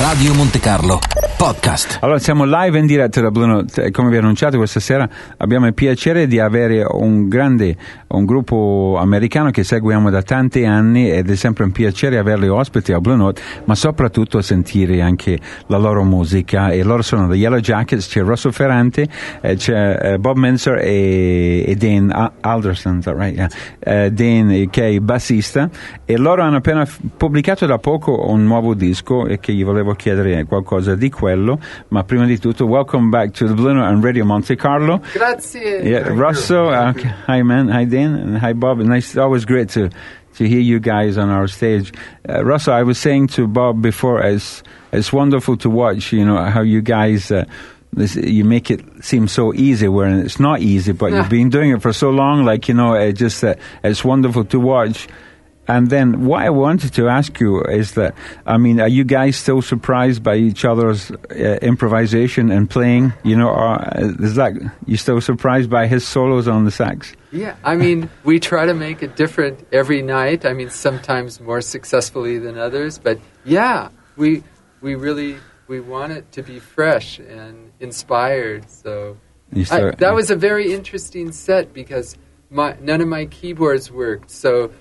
Radio Monte Carlo Podcast. Allora siamo live in diretta da Blue Note come vi ho annunciato questa sera abbiamo il piacere di avere un grande un gruppo americano che seguiamo da tanti anni ed è sempre un piacere averli ospiti a Blue Note ma soprattutto sentire anche la loro musica e loro sono The Yellow Jackets c'è Russell Ferrante eh, c'è eh, Bob Menzer e, e Dane Alderson right? yeah. eh, Dane che è bassista e loro hanno appena pubblicato da poco un nuovo disco e che gli volevo chiedere qualcosa di quello, ma prima di tutto, welcome back to the Blue Note and Radio Monte Carlo. Grazie. Yeah, Russell, uh, hi man, hi Dan, and hi Bob. Nice, always great to to hear you guys on our stage. Uh, Russell, I was saying to Bob before, it's it's wonderful to watch. You know how you guys. Uh, this, you make it seem so easy where it's not easy, but you've been doing it for so long. Like you know, it just uh, it's wonderful to watch and then what I wanted to ask you is that, I mean, are you guys still surprised by each other's uh, improvisation and playing? You know, uh, is that, you still surprised by his solos on the sax? Yeah, I mean, we try to make it different every night. I mean, sometimes more successfully than others, but yeah, we, we really, we want it to be fresh and inspired. So I, that was a very interesting set because my, none of my keyboards worked. So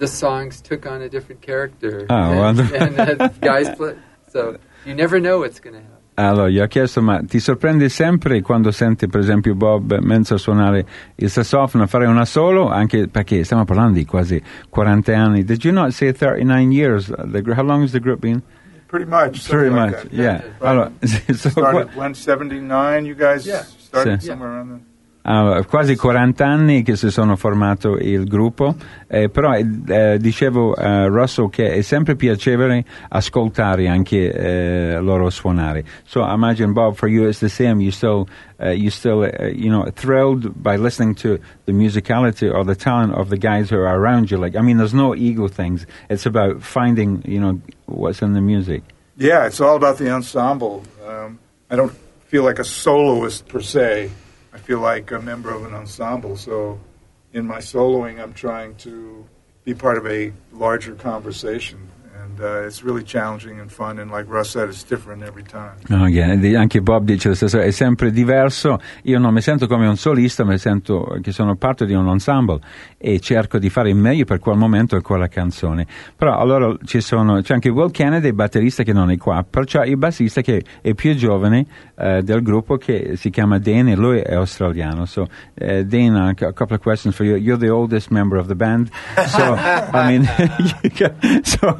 the songs took on a different character. Ah, and, and uh, guys play, so you never know what's going to happen. Allora, gli ho chiesto, ma ti sorprende sempre quando senti, per esempio, Bob Mintzer suonare il sassofono, fare una solo, anche perché stiamo parlando di quasi 40 anni. Did you not say 39 years? The, how long has the group been? Pretty much. Pretty much, that. yeah. Right. Allora, so started what- when 79, you guys Yeah. started Sì. somewhere around then? Ah, quasi 40 anni che si sono formato il gruppo, eh, però eh, dicevo a Russell che è sempre piacevole ascoltare anche eh, loro suonare. So I imagine Bob, for you it's the same. You still, uh, you still, uh, you know, thrilled by listening to the musicality or the talent of the guys who are around you. Like, I mean, there's no ego things. It's about finding, you know, what's in the music. Yeah, it's all about the ensemble. Um, I don't feel like a soloist per se. I feel like a member of an ensemble. So in my soloing, I'm trying to be part of a larger conversation. Uh, it's really challenging and fun. And like Russ said, it's different every time. No, yeah, anche Bob dice lo stesso, è sempre diverso. Io non mi sento come un solista, mi sento che sono parte di un ensemble e cerco di fare il meglio per quel momento e quella canzone. Però allora sono, c'è anche Will Kennedy, batterista che non è qua, perciò il bassista che è più giovane eh, del gruppo che si chiama Dane e lui è australiano. So, eh, Dane, a couple of questions for you. You're the oldest member of the band, so I mean, so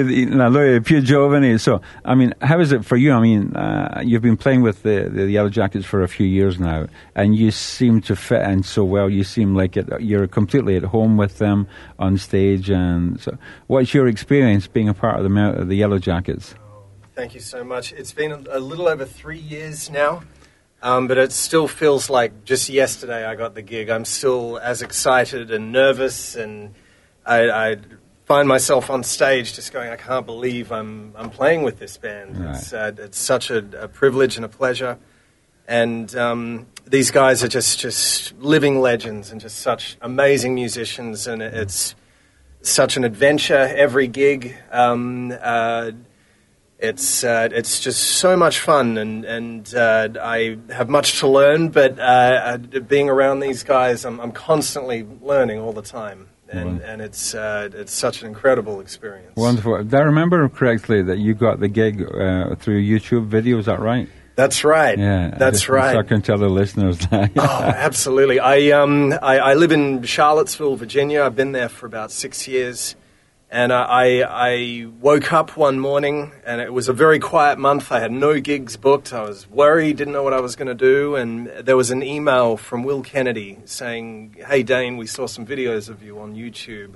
eh, no, lui più giovane. So, I mean, how is it for you? I mean, uh, you've been playing with the, the Yellowjackets for a few years now, and you seem to fit in so well. You seem like it, you're completely at home with them on stage. And so, what's your experience being a part of the the Yellowjackets? Thank you so much. It's been a, a little over three years now, um, but it still feels like just yesterday I got the gig. I'm still as excited and nervous, and I, I find myself on stage just going, I can't believe I'm, I'm playing with this band. Right. It's, uh, it's such a, a privilege and a pleasure. And um, these guys are just, just living legends and just such amazing musicians, and it's such an adventure every gig. Um, uh, it's uh, it's just so much fun, and and uh, I have much to learn. But uh, uh, being around these guys, I'm, I'm constantly learning all the time, and and it's uh, it's such an incredible experience. Wonderful. Did I remember correctly that you got the gig uh, through YouTube video? Is that right? That's right. Yeah, that's just right. So I can tell the listeners that. Oh, absolutely. I, um, I, I live in Charlottesville, Virginia. I've been there for about six years. And I, I, woke up one morning, and it was a very quiet month. I had no gigs booked. I was worried, didn't know what I was going to do. And there was an email from Will Kennedy saying, Hey, Dane, we saw some videos of you on YouTube.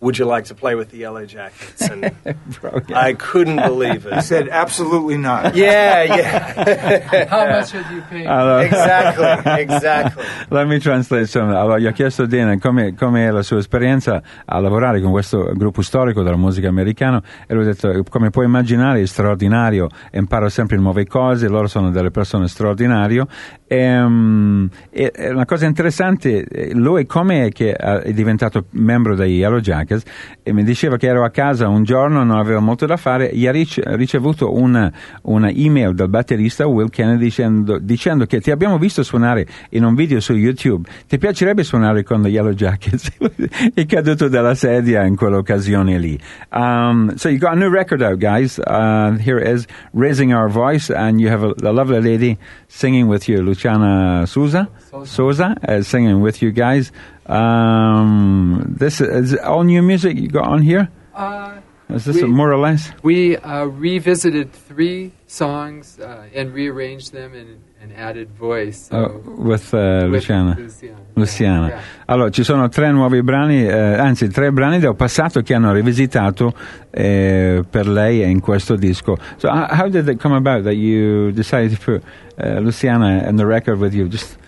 Would you like to play with the Yellow Jackets? And Brilliant. I couldn't believe I it. said, absolutely not. Yeah, yeah. How much have you paid? Allora, exactly, exactly. Let me translate some. Allora, gli ho chiesto a Dana come, come è la sua esperienza a lavorare con questo gruppo storico della musica americana e lui ha detto, come puoi immaginare, è straordinario, imparo sempre nuove cose, loro sono delle persone straordinarie. Ehm, E, e una cosa interessante, eh, lui come è che eh, è diventato membro dei Yellow Jackets? Jackets e mi diceva che ero a casa un giorno, non avevo molto da fare, gli ha rice- ricevuto una, una email dal batterista Will Kennedy dicendo, dicendo che ti abbiamo visto suonare in un video su YouTube, ti piacerebbe suonare con the Yellow Jackets? è caduto dalla sedia in quell'occasione lì. Um, so you got a new record out, guys. Uh, here is, Raising Our Voice, and you have a, a lovely lady singing with you, Luciana Souza, Souza, uh, singing with you guys. Um, this is all new music you got on here. Uh, Is this We- more or less? we uh, revisited three songs uh, and rearranged them and, and added voice. So Uh, with uh, with Luciana. Luciana. Luciana. Yeah. Allora, ci sono tre nuovi brani, eh, anzi tre brani del passato che hanno rivisitato eh, per lei in questo disco. So, how, how did it come about that you decided to put uh, Luciana in the record with you? Just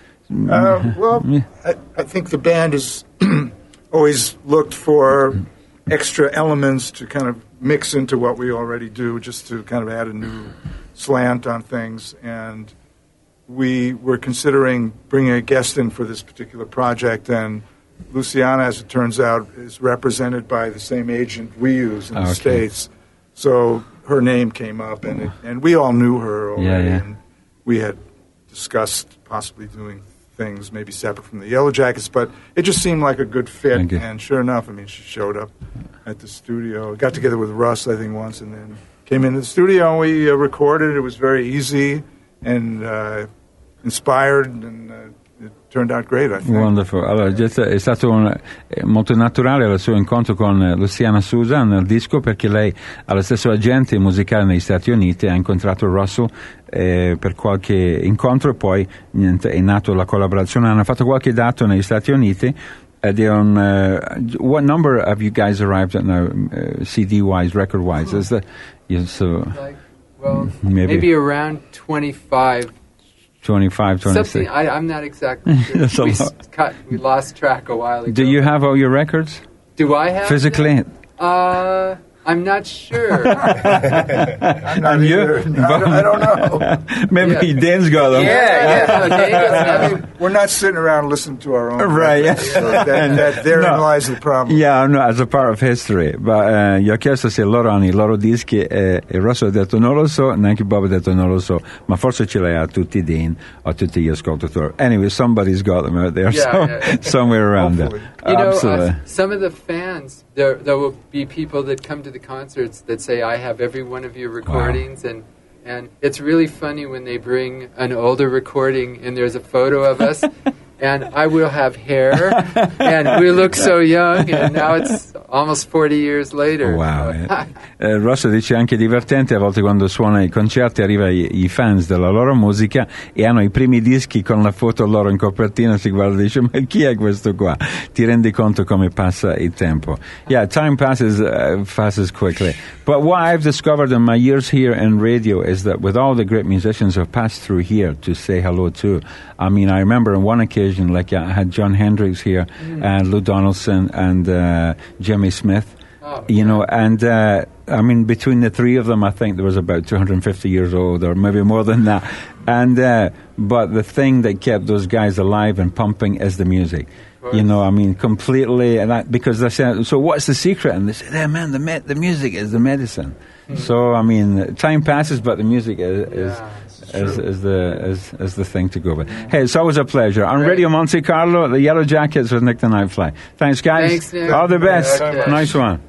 Uh, well. I, I think the band has always looked for extra elements to kind of mix into what we already do, just to kind of add a new slant on things. And we were considering bringing a guest in for this particular project, and Luciana, as it turns out, is represented by the same agent we use in the Okay. States. So her name came up, and, it, and we all knew her already. Yeah, yeah. And we had discussed possibly doing things maybe separate from the Yellowjackets, but it just seemed like a good fit. And sure enough, I mean, she showed up at the studio. Got together with Russ, I think, once, and then came into the studio and we uh, recorded. It was very easy and uh, inspired, and uh, it turned out great. I think. Wonderful. Allora, è stato un- eh, molto naturale il suo incontro con eh, Luciana Susan nel disco perché lei ha lo stesso agente musicale negli Stati Uniti, ha incontrato Russell eh, per qualche incontro e poi niente, è nato la collaborazione. Hanno fatto qualche dato negli Stati Uniti ed è un... eh, what number have you guys arrived at now, uh, CD-wise, record-wise? Is that, yeah, so Like, well, Maybe. maybe, around 25. 25, 26? Something, I, I'm not exactly sure. We, cut, we lost track a while ago. Do you have all your records? Do I have Physically? them? Uh, I'm not sure. I'm not And you? I, don't, I don't know. Maybe Yeah. Dan's got them. yeah, no, Dave I mean, we're not sitting around listening to our own. Right, records, yeah. so that, that, therein No. lies the problem. Yeah, no, as a part of history. But eh, gli ho chiesto se loro hanno i loro dischi e, e Rosso ha detto non lo so, neanche Bob ha detto non lo so, ma forse ce l'hai a tutti Dean o tutti gli ascoltatori. Anyway, somebody's got them out there, Yeah, so- yeah. somewhere around there. Hopefully. You know, Absolutely. uh, some of the fans, there, there will be people that come to the concerts that say, I have every one of your recordings. And, and it's really funny when they bring an older recording and there's a photo of us. and I will have hair. and we look so young. And now it's almost 40 years later. Wow. eh. Eh, Rosso dice anche divertente a volte quando suona i concerti arriva i, i fans della loro musica e hanno i primi dischi con la foto loro in copertina si guarda e dice ma chi è questo qua? Ti rendi conto come passa il tempo. Yeah, time passes uh, passes quickly. But what I've discovered in my years here in radio is that with all the great musicians who've passed through here to say hello to, I mean I remember on one occasion like I had Jon Hendricks here and Lou Donaldson and uh, Smith Oh, you know, and uh, I mean, between the three of them, I think there was about 250 years old, or maybe more than that. And uh, but the thing that kept those guys alive and pumping is the music. You know, I mean, completely. And that, because they said, so what's the secret? And they said, yeah, man, the me- the music is the medicine. So I mean, time passes, but the music is. is Yeah. is, is the is, is the thing to go with. Hey, it's always a pleasure. On Great. Radio Monte Carlo, the Yellowjackets with Nick the Nightfly. Thanks, guys. Thanks, Nick. All the best. Okay. Nice one.